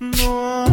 No,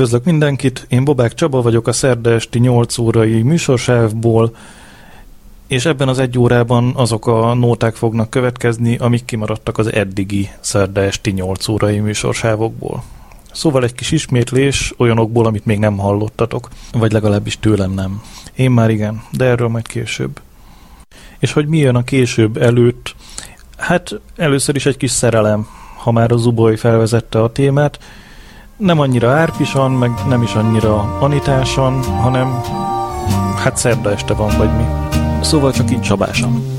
üdvözlök mindenkit, én Bobák Csaba vagyok a szerda esti 8 órai műsorsávból, és ebben az egy órában azok a nóták fognak következni, amik kimaradtak az eddigi szerda esti 8 órai műsorsávokból. Szóval egy kis ismétlés olyanokból, amit még nem hallottatok, vagy legalábbis tőlem nem. Én már igen, de erről majd később. És hogy mi jön a később előtt, hát először is egy kis szerelem, ha már a Zuboly felvezette a témát, nem annyira árpisan, meg nem is annyira anitásan, hanem hát szerda este van, vagy mi. Szóval csak így csabásan.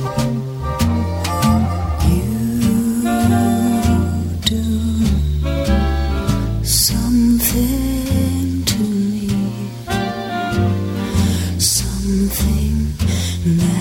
Something that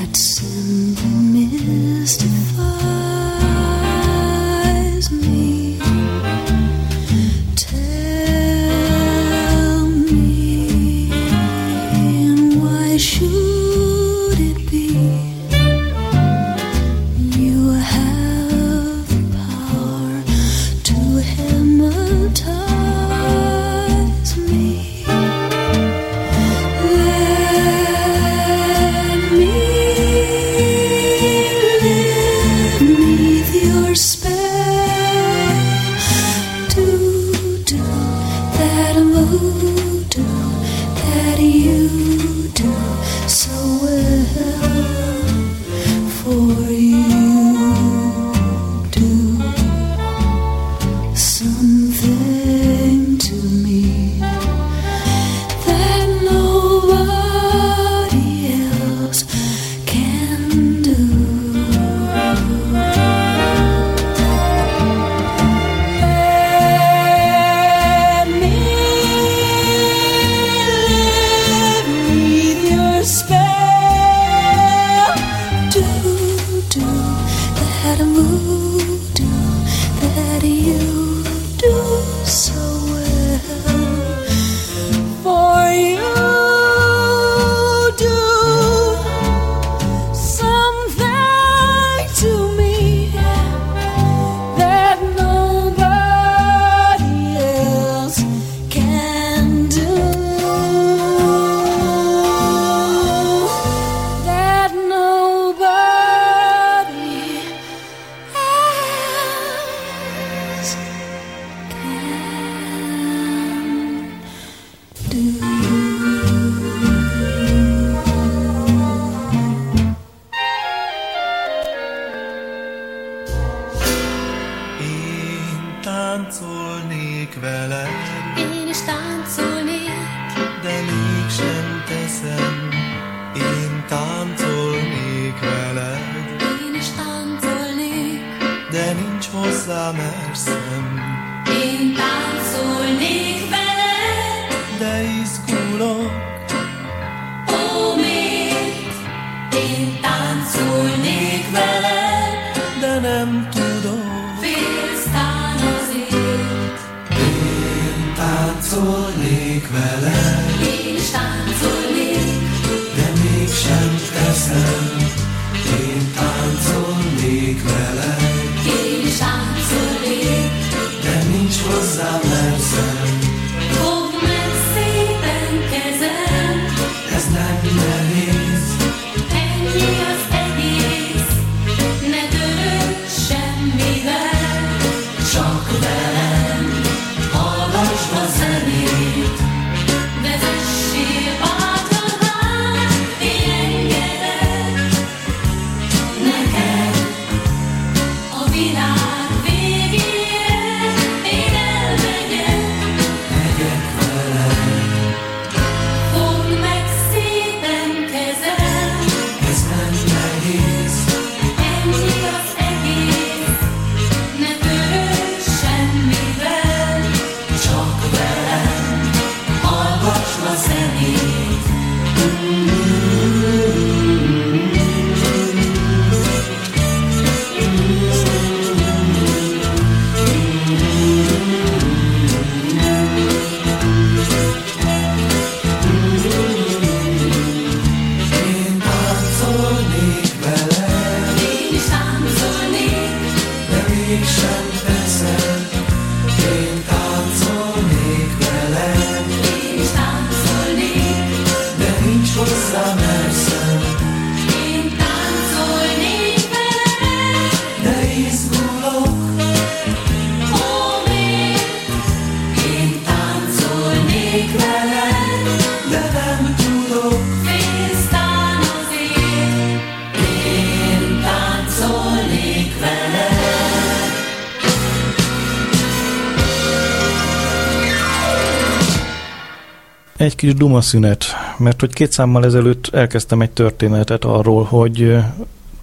kis duma szünet, mert hogy két számmal ezelőtt elkezdtem egy történetet arról, hogy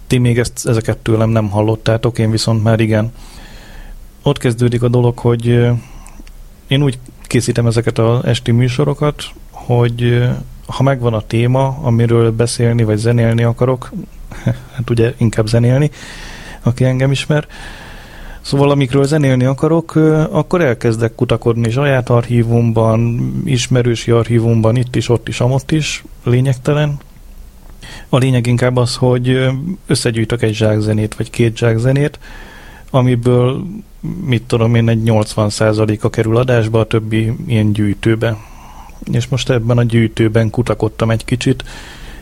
ti még ezt, ezeket tőlem nem hallottátok, én viszont már igen. Ott kezdődik a dolog, hogy én úgy készítem ezeket az esti műsorokat, hogy ha megvan a téma, amiről beszélni vagy zenélni akarok, hát ugye inkább zenélni, aki engem ismer, Szóval amikről zenélni akarok, akkor elkezdek kutakodni saját archívumban, ismerősi archívumban, itt is, ott is, amott is, lényegtelen. A lényeg inkább az, hogy összegyűjtök egy zsákzenét, vagy két zsákzenét, amiből, mit tudom én, egy 80%-a kerül adásba, a többi ilyen gyűjtőbe. És most ebben a gyűjtőben kutakodtam egy kicsit,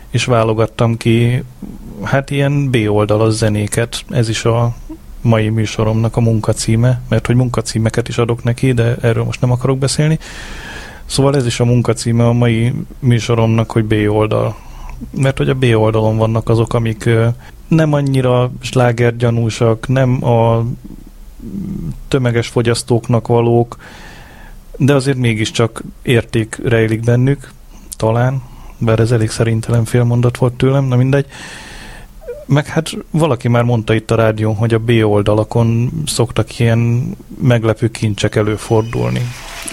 és válogattam ki, hát ilyen B-oldalas zenéket. Ez is a mai műsoromnak a munkacíme, mert hogy munkacímeket is adok neki, de erről most nem akarok beszélni. Szóval ez is a munkacíme a mai műsoromnak, hogy B oldal. Mert hogy a B oldalon vannak azok, amik nem annyira slágergyanúsak, nem a tömeges fogyasztóknak valók, de azért mégiscsak érték rejlik bennük, talán, bár ez elég szerintelen félmondat volt tőlem, na mindegy. Uh, meg hát valaki már mondta itt a rádión, hogy a B oldalakon szoktak ilyen meglepő kincsek előfordulni.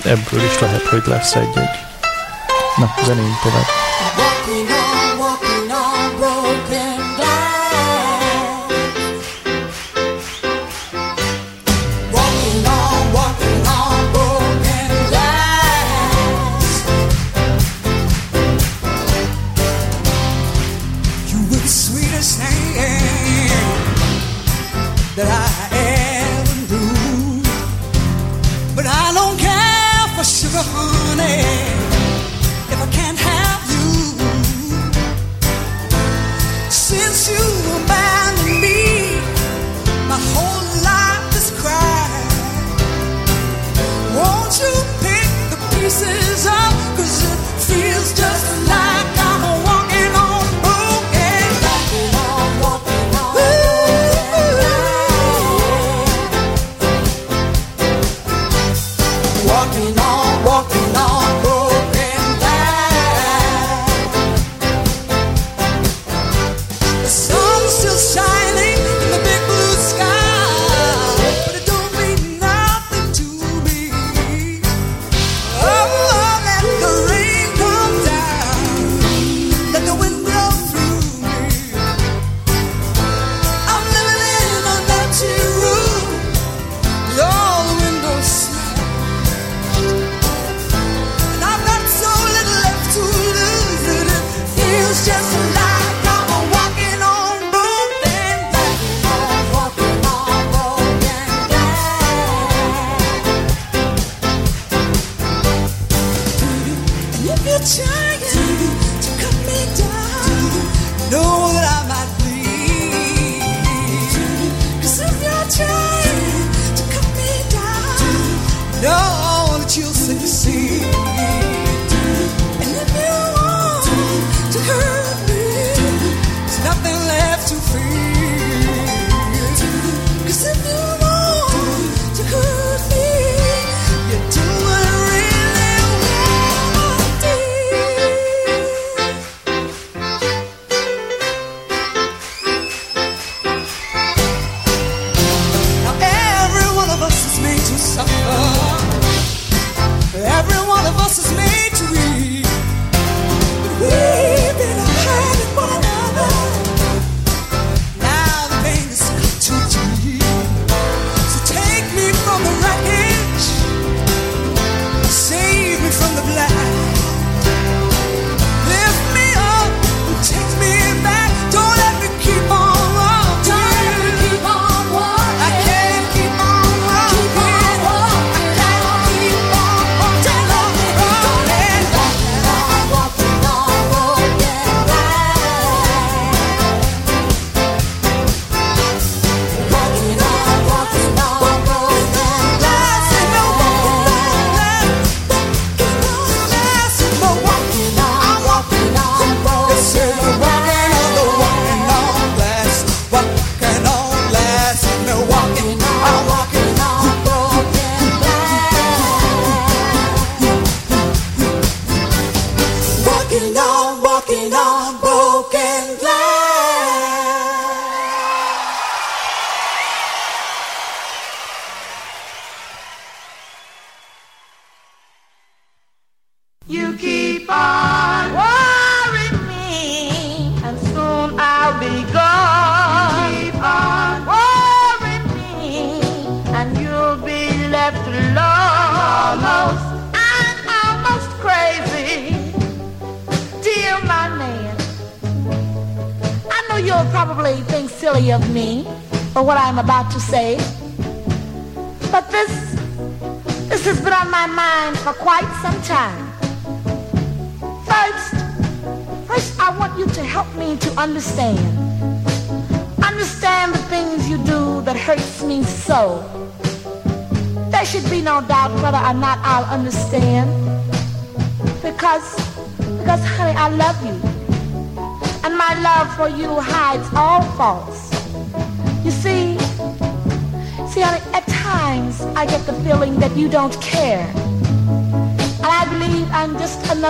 Ebből is lehet, hogy lesz egy-egy. Na, zenéljünk tovább.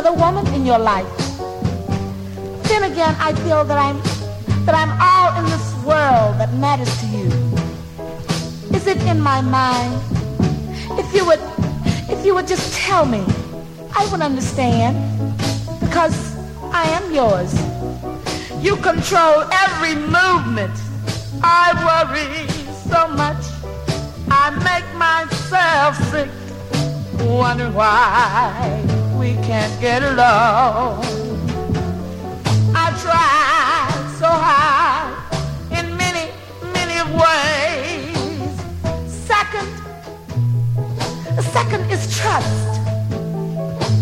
Another woman in your life. Then again, I feel that I'm, that I'm all in this world that matters to you. Is it in my mind? If you would, if you would just tell me, I would understand. Because I am yours. You control every movement. I worry so much. I make myself sick. Wondering why can't get along. I tried so hard in many, many ways. Second, second is trust.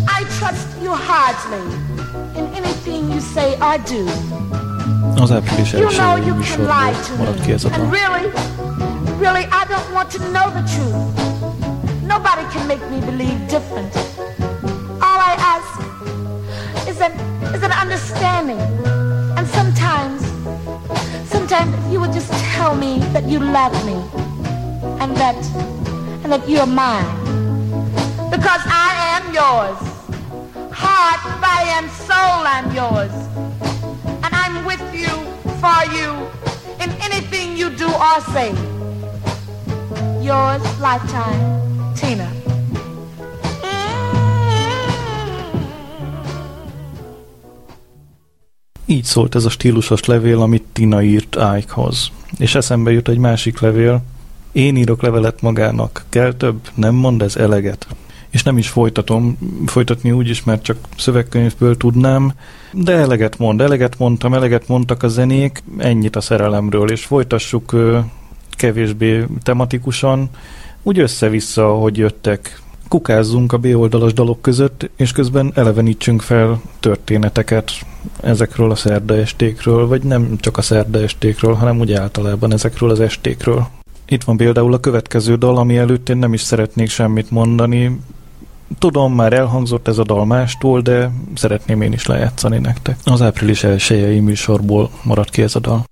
I trust you hardly in anything you say or do. Az április You know you can műsorból lie to maradt ki me. ez a And dal. really, really, I don't want to know the truth. Nobody can make me believe different. Understanding. And sometimes, sometimes you would just tell me that you love me and that and that you're mine. Because I am yours. Heart, body, and soul I'm yours. And I'm with you, for you, in anything you do or say. Yours, lifetime, Tina. Így szólt ez a stílusos levél, amit Tina írt Ike-hoz. És eszembe jut egy másik levél. Én írok levelet magának. Kell több? Nem mond ez eleget? És nem is folytatom, folytatni úgy is, mert csak szövegkönyvből tudnám, de eleget mond, eleget mondtam, eleget mondtak a zenék, ennyit a szerelemről, és folytassuk kevésbé tematikusan, úgy össze-vissza, hogy jöttek. Kukázzunk a B-oldalas dalok között, és közben elevenítsünk fel történeteket ezekről a szerda estékről, vagy nem csak a szerda estékről, hanem úgy általában ezekről az estékről. Itt van például a következő dal, ami előtt én nem is szeretnék semmit mondani. Tudom, már elhangzott ez a dal mástól, de szeretném én is lejátszani nektek. Az április elsőjei műsorból maradt ki ez a dal.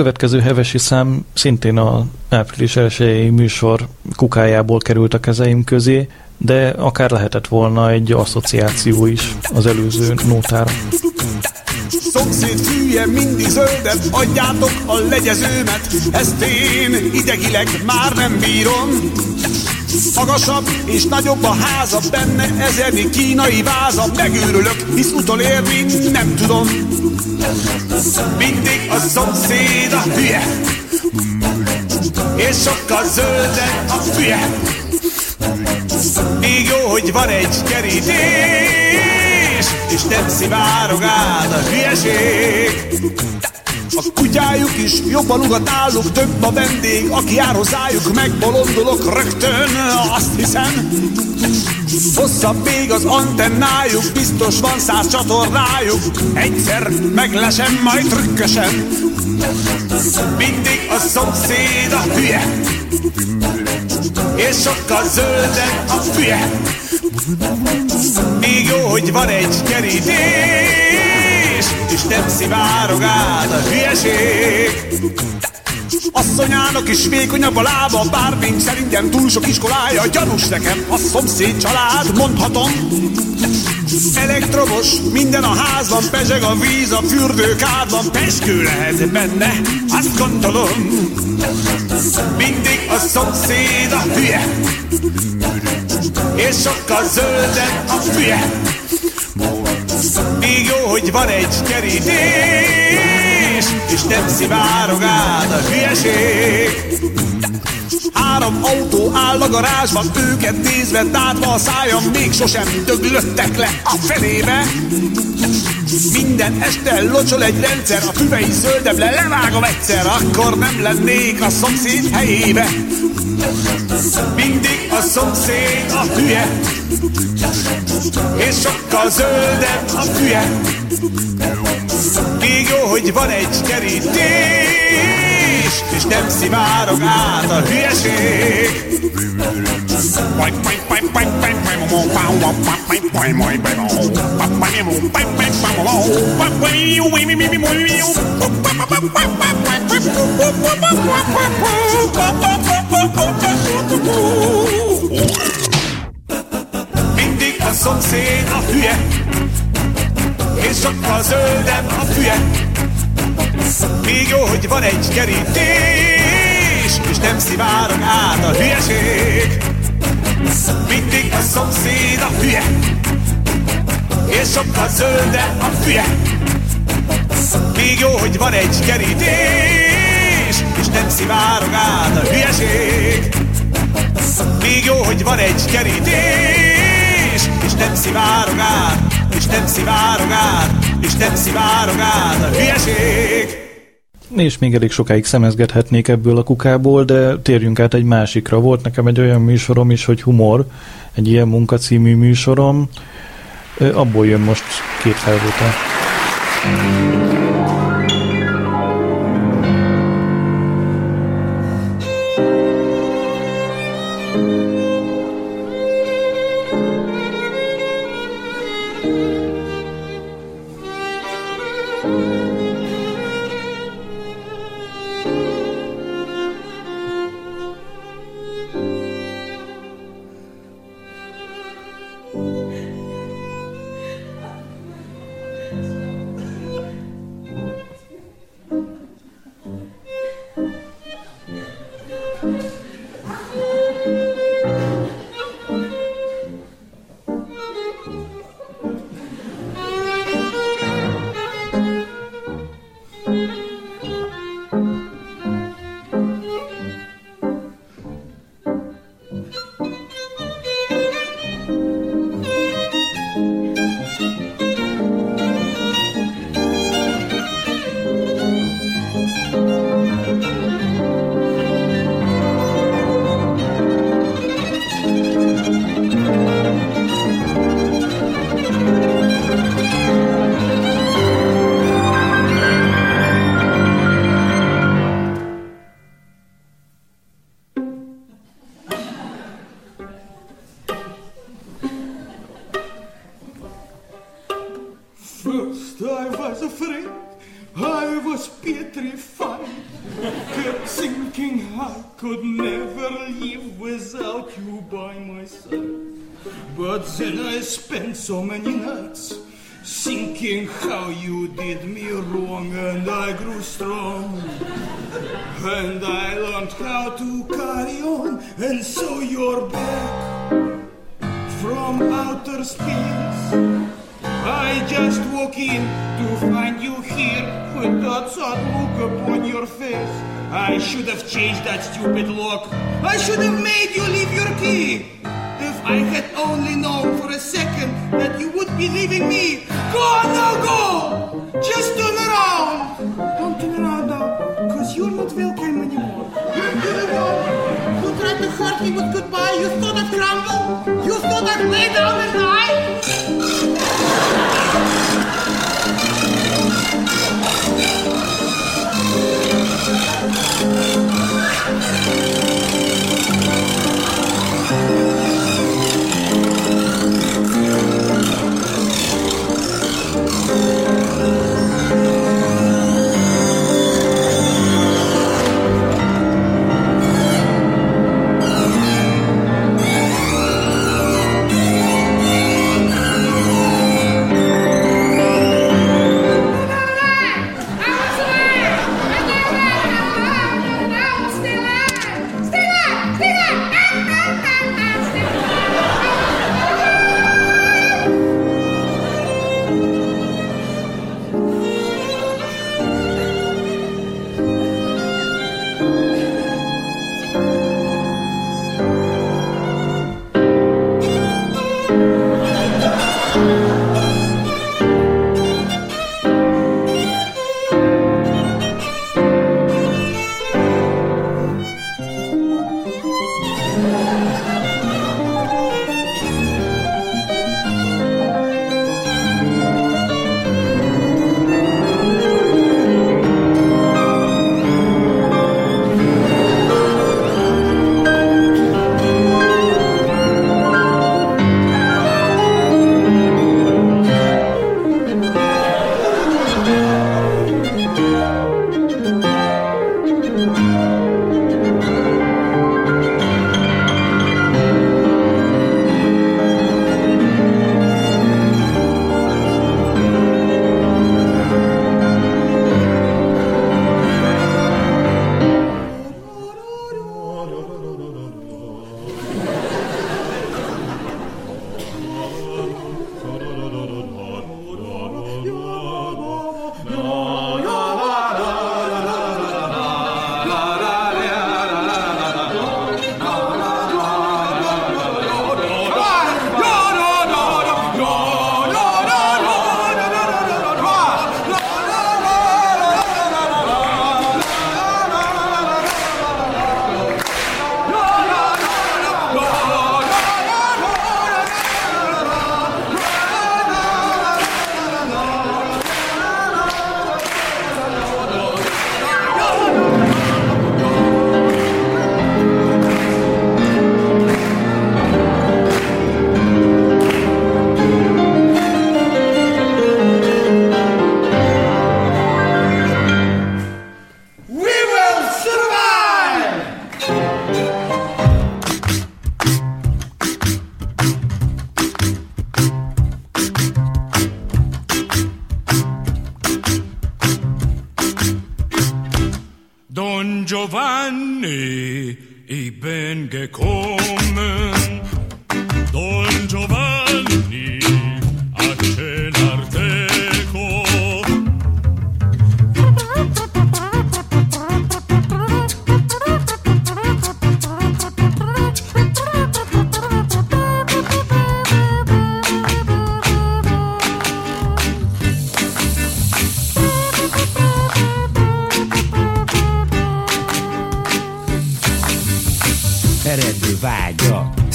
Következő hevesi szám szintén a április elsőjei műsor kukájából került a kezeim közé, de akár lehetett volna egy asszociáció is az előző nótára. Szomszéd fűje mindig zöldet, adjátok a legyezőmet, ezt én idegileg már nem bírom. Magasabb és nagyobb a háza, benne ezernyi kínai váza, megőrülök, hisz utolérni nem tudom. Mindig a szomszéd a hülye, és sokkal zöldebb a fülye. Még jó, hogy van egy kerítés, és nem szivárog át a hülyeség. A kutyájuk is jobban ugat náluk, több a vendég, aki jár hozzájuk, megbolondolok rögtön, azt hiszem. Hosszabb még az antennájuk, biztos van száz csatornájuk. Egyszer meglesem, majd trükkösen. Mindig a szomszéd a hülye, és sokkal zöldebb a fülye. Még jó, hogy van egy kerítés, és nem szivárog át a hülyeség. Asszonyának is vékonyabb a lába, bár nincs szerintem túl sok iskolája. Gyanús nekem a szomszéd család, mondhatom. Elektromos, minden a házban, pezseg a víz, a fürdőkádban, peskő lehet benne, azt gondolom. Mindig a szomszéd a hülye, és sokkal zöldebb a fülye. Még jó, hogy van egy kerítés, és nem szivárog át a hülyeség. Három autó áll a garázsban, őket nézve tátva a szájam, még sosem döglöttek le a fenébe. Minden este locsol egy rendszer, a füvei zöldebb le, levágom egyszer, akkor nem lennék a szomszéd helyébe. Mindig a szomszéd a hülye, és sokkal zöldebb a fülye. Még jó, hogy van egy kerítés, és nem szivárog át a hülyeség. Mindig a szomszéd a hülye, és sokkal zöldebb a fülye. Még jó, hogy van egy kerítés, és nem szivárog át a hülyeség. Mindig a szomszéd a hülye, és sokkal zöldebb a fülye. Még jó, hogy van egy kerítés, és nem szivárog át a hülyeség. Még jó, hogy van egy kerítés, és nem szivárog át, és nem szivárog át, és nem szivárog át a hülyeség. És még elég sokáig szemezgethetnék ebből a kukából, de térjünk át egy másikra. Volt nekem egy olyan műsorom is, hogy humor, egy ilyen munkacímű műsorom. Abból jön most két felvétel. First so many nights thinking how you did me wrong, and I grew strong. And I learned how to carry on, and so you're back from outer space. I just walk in to find you here with that sad look upon your face. I should have changed that stupid look. I should have had only known for a second that you would be leaving me. Go on now, go! Just turn around! Don't turn around now, because you're not welcome anymore. You tried to hurt me with goodbye. You thought I'd crumble. You thought let's lay down and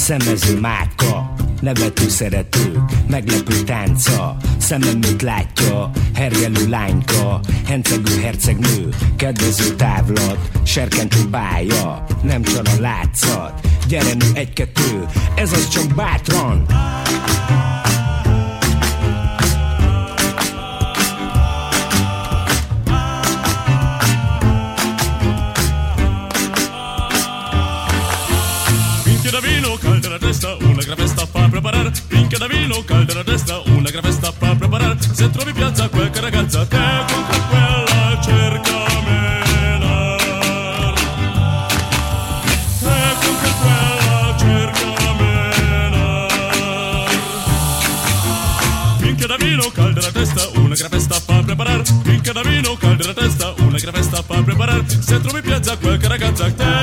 szemező mátka, nevető szeretők, meglepő tánca, szemem mit látja, hergelő lányka, hencegő hercegnő, kedvező távlat, serkentő bája, nem csal a látszat, gyere nő egy-kettő, ez az csak bátran, Pinche da vino, calde la testa, una gran festa fa preparar. Se trovi piazza qualche ragazza, te con quella cerca menar. Te con quella da vino, calde la testa, una gran festa fa preparar. Pinche da vino, calde la testa, una gran festa fa preparar. Se trovi piazza qualche ragazza, te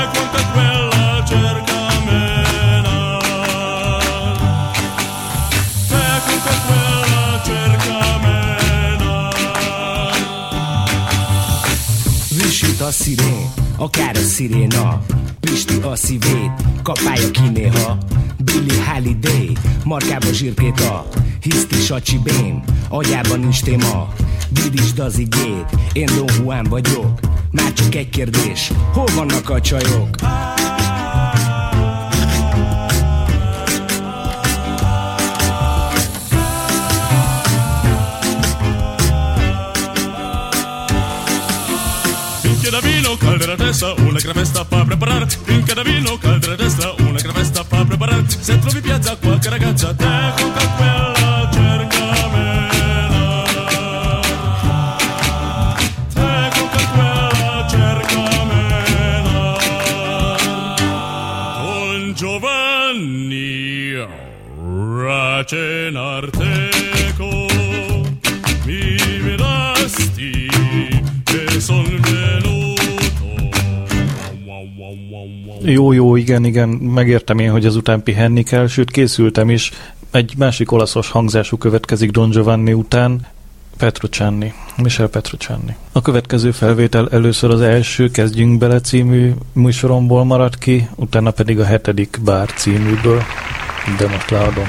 akár a sziréna Pisti a szívét, kapálja ki néha Billy Holiday, markába zsírkéta Hiszti Sacsi Bén, agyában nincs téma. Bidisd az igét, én Don Juan vagyok. Már csak egy kérdés, hol vannak a csajok? Finché vino caldera testa, una gran fa preparar. Finché da vino caldera testa, una gran fa preparar. Se trovi piazza qualche ragazza, te con quella Jó, jó, igen, igen, megértem én, hogy ezután pihenni kell, sőt készültem is. Egy másik olaszos hangzású következik Don Giovanni után, Petrocsanni, Michel Petrocsanni. A következő felvétel először az első Kezdjünk bele című műsoromból maradt ki, utána pedig a hetedik Bár címűből, de most leadom.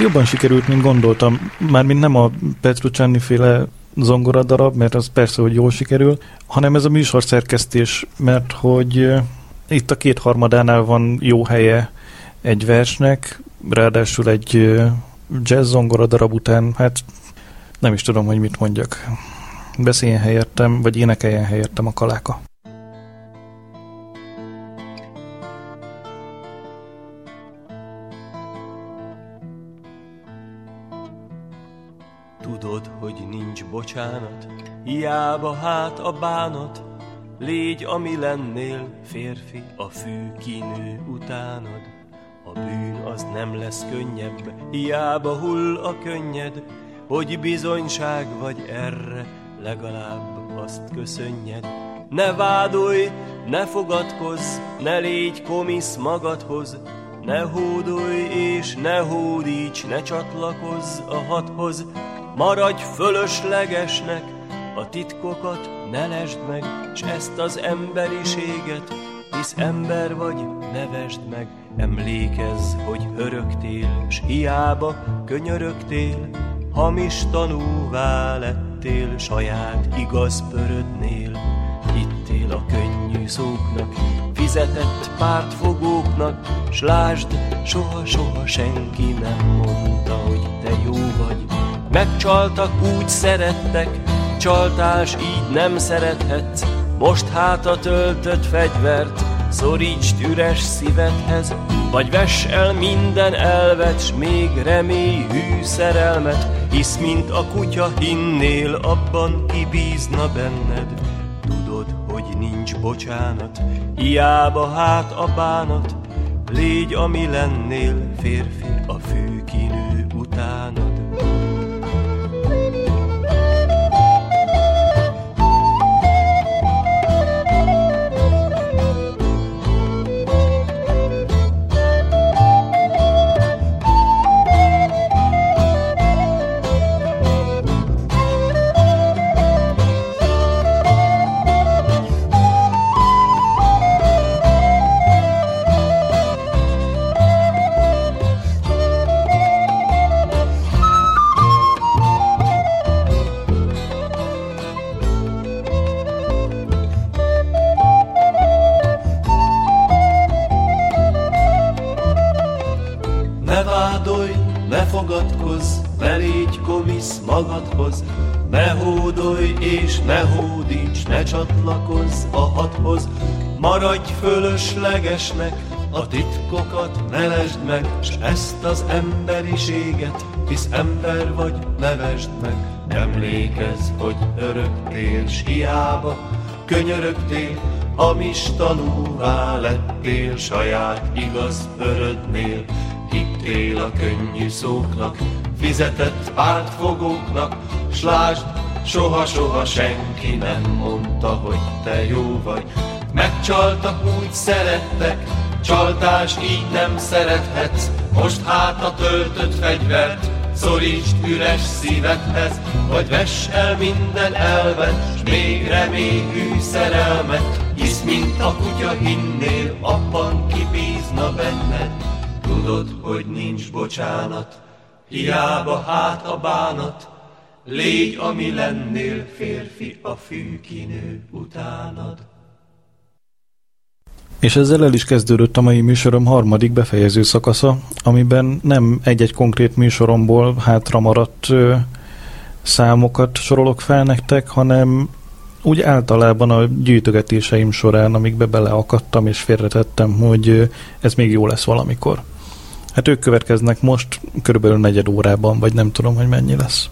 Ez jobban sikerült, mint gondoltam. Mármint nem a Petrucciani féle zongora darab, mert az persze, hogy jól sikerül, hanem ez a műsor szerkesztés, mert hogy eh, itt a kétharmadánál van jó helye egy versnek, ráadásul egy eh, jazz zongora darab után, hát nem is tudom, hogy mit mondjak. Beszéljen helyettem, vagy énekeljen helyettem a kaláka. Bocsánat, hiába hát a bánat, légy, ami lennél, férfi, a fű kinő utánad. A bűn az nem lesz könnyebb, hiába hull a könnyed, hogy bizonyság vagy erre, legalább azt köszönjed. Ne vádolj, ne fogadkozz, ne légy komisz magadhoz, ne hódolj és ne hódíts, ne csatlakozz a hathoz, maradj fölöslegesnek, a titkokat ne lesd meg, s ezt az emberiséget, hisz ember vagy, nevesd meg, emlékezz, hogy öröktél, s hiába könyörögtél, hamis tanúvá lettél, saját igaz pörödnél, hittél a könnyű szóknak, fizetett pártfogóknak, s lásd, soha-soha senki nem mondta, hogy te jó vagy. Megcsaltak, úgy szerettek, csaltás, így nem szerethetsz, most hát a töltött fegyvert, szorítsd üres szívedhez, vagy vess el minden elvet, s még remélj hű szerelmet, hisz mint a kutya hinnél, abban ki bízna benned. Tudod, hogy nincs bocsánat, hiába hát a bánat, légy, ami lennél, férfi, a fű kinő. Fölöslegesnek, a titkokat ne lesd meg, s ezt az emberiséget, hisz ember vagy, nevesd meg. Emlékezz, hogy öröktél, s hiába könyörögtél, hamis tanúvá lettél, saját igaz örödnél, hittél a könnyű szóknak, fizetett pártfogóknak, s lásd, soha-soha senki nem mondta, hogy te jó vagy. Megcsaltak, úgy szerettek, csaltás így nem szerethetsz, most hát a töltött fegyvert, szorítsd üres szívedhez, vagy vess el minden elvet, s még reményű szerelmet, hisz mint a kutya hinnél, abban kibízna benned. Tudod, hogy nincs bocsánat, hiába hát a bánat, légy, ami lennél, férfi, a fű kinő utánad. És ezzel el is kezdődött a mai műsorom harmadik befejező szakasza, amiben nem egy-egy konkrét műsoromból hátra maradt ö, számokat sorolok fel nektek, hanem úgy általában a gyűjtögetéseim során, amikbe beleakadtam és félretettem, hogy ez még jó lesz valamikor. Hát ők következnek most körülbelül negyed órában, vagy nem tudom, hogy mennyi lesz.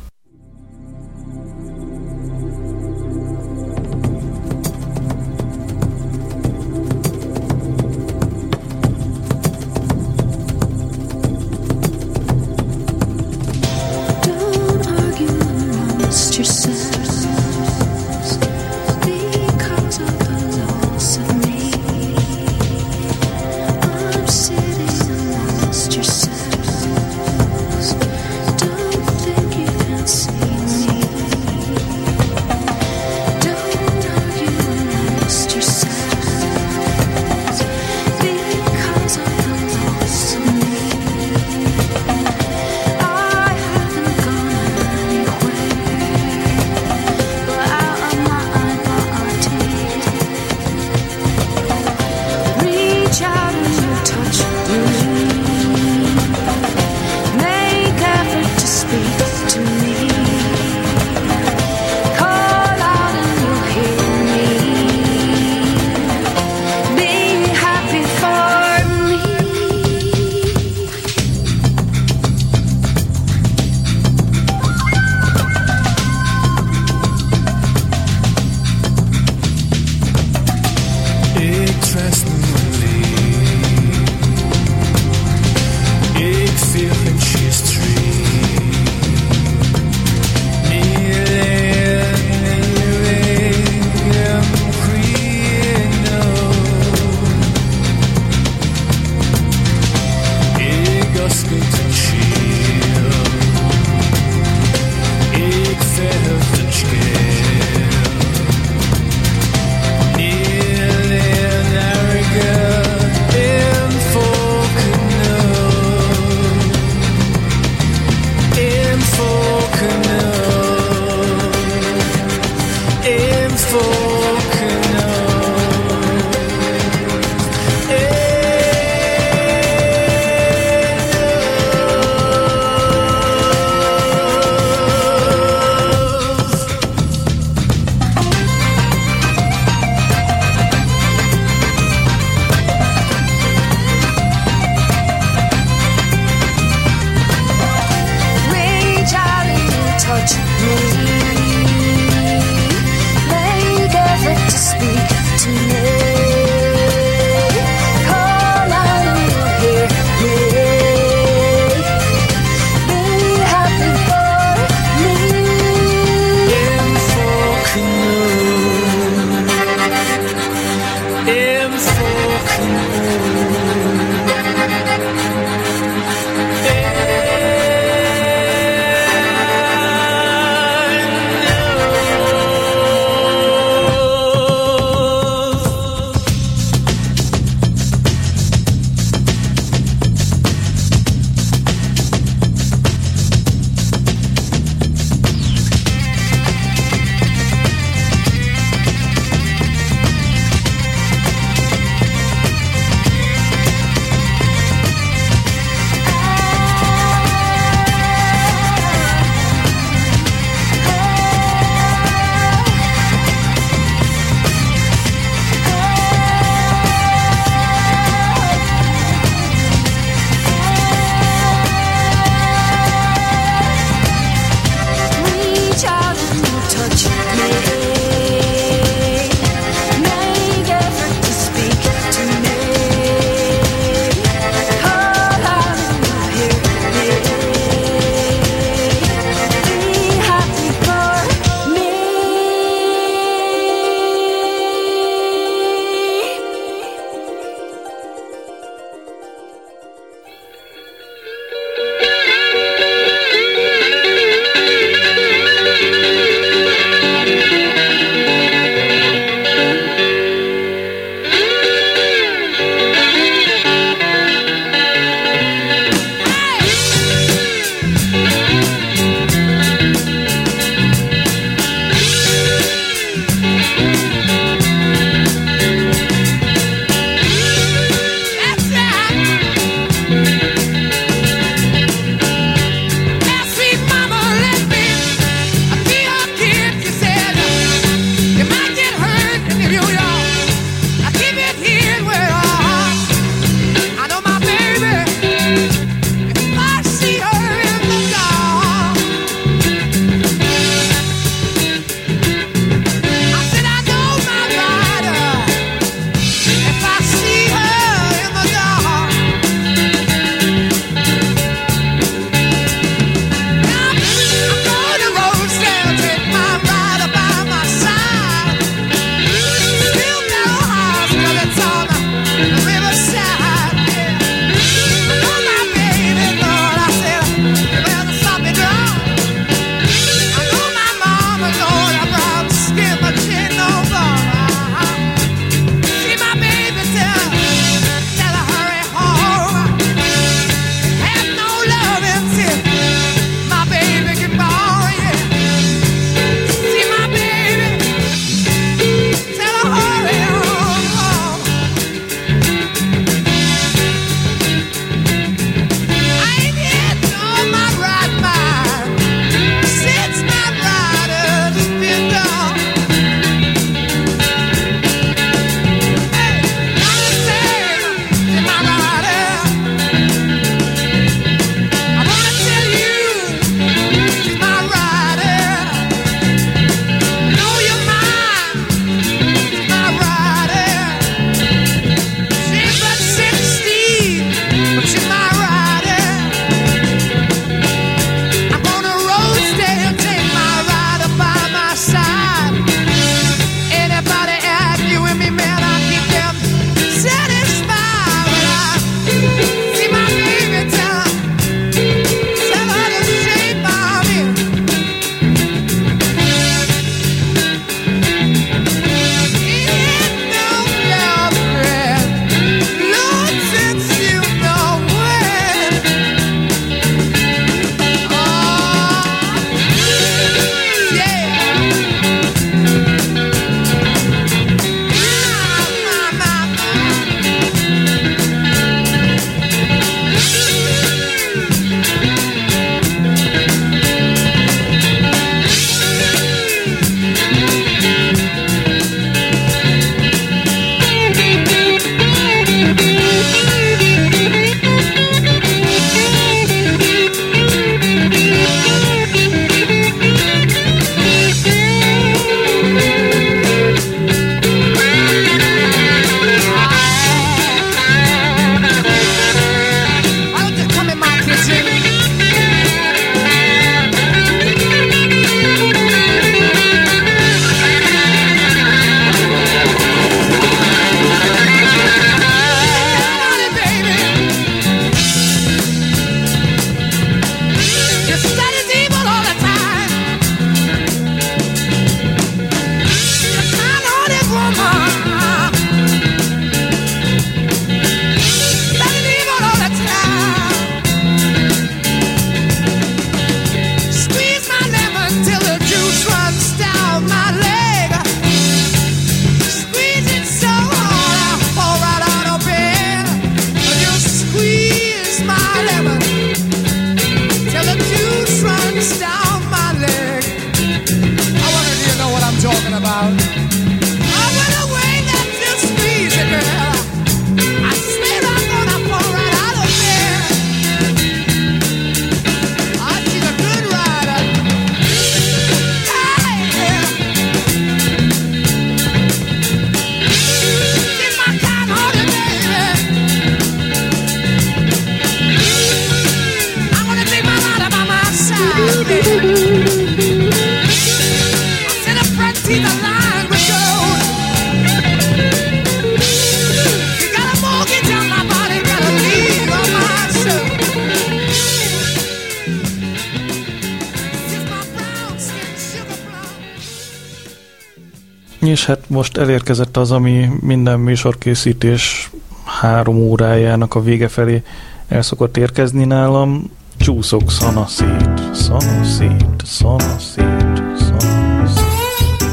És hát most elérkezett az, ami minden műsorkészítés három órájának a vége felé el szokott érkezni nálam. Csúszok szana szét, szana szét, szana szét, szana szét.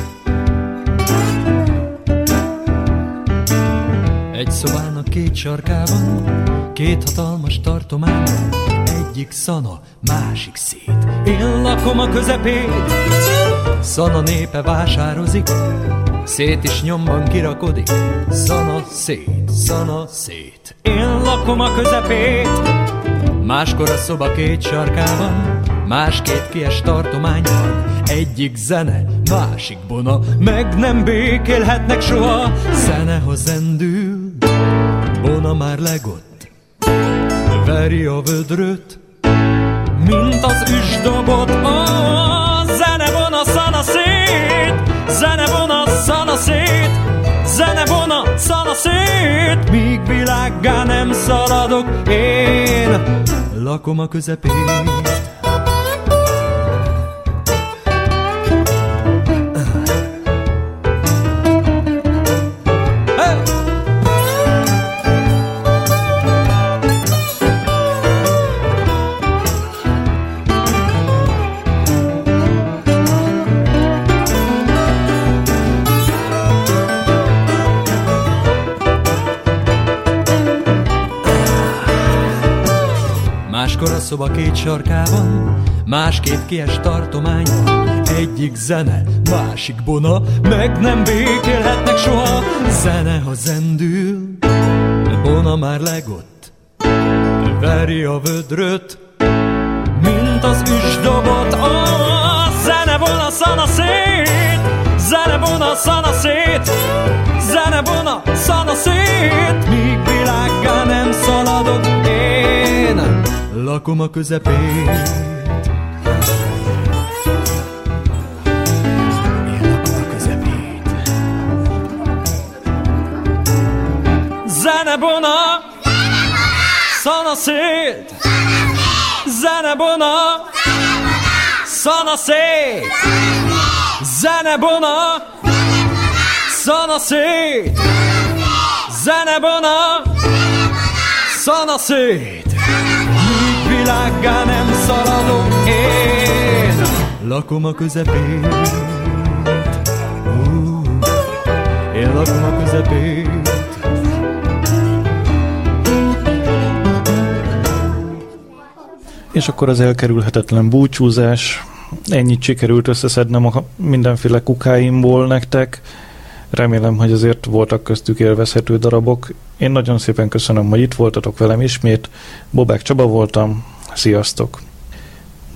Egy szobának két sarkában, két hatalmas tartományban, egyik szana, másik szét. Én lakom a közepén, szana népe vásározik, szét is nyomban kirakodik, szana szét, szana szét. Én lakom a közepét, máskor a szoba két sarkában, más két kies tartományban, egyik zene, másik bona, meg nem békélhetnek soha, zene zendül, bona már legott, veri a vödröt, mint az üsdobot, a zene bona szana szét, zene bona szana szét, zene bona szana szét, míg világgá nem szaladok, én lakom a közepén. Szoba két sarkában, más két kies tartományban, egyik zene, másik bona, meg nem békélhetnek soha. Zene, ha zendül, bona már legott, veri a vödröt, mint az üsdobot. A zene, bona, szana szét, zene, bona, szana szét, zene, bona, szana szét, míg világgá nem szaladok én, lakom a közepén. Én lakom a közepén. Zene, bona, szana szét, zene, bona, szana szét, világgá nem szaladok én, lakom a közepén. Én lakom a közepén. És akkor az elkerülhetetlen búcsúzás. Ennyit sikerült összeszednem a mindenféle kukáimból nektek. Remélem, hogy azért voltak köztük élvezhető darabok. Én nagyon szépen köszönöm, hogy itt voltatok velem ismét. Bobák Csaba voltam. Sziasztok!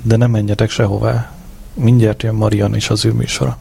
De nem menjetek sehová. Mindjárt jön Marian és az ő műsora.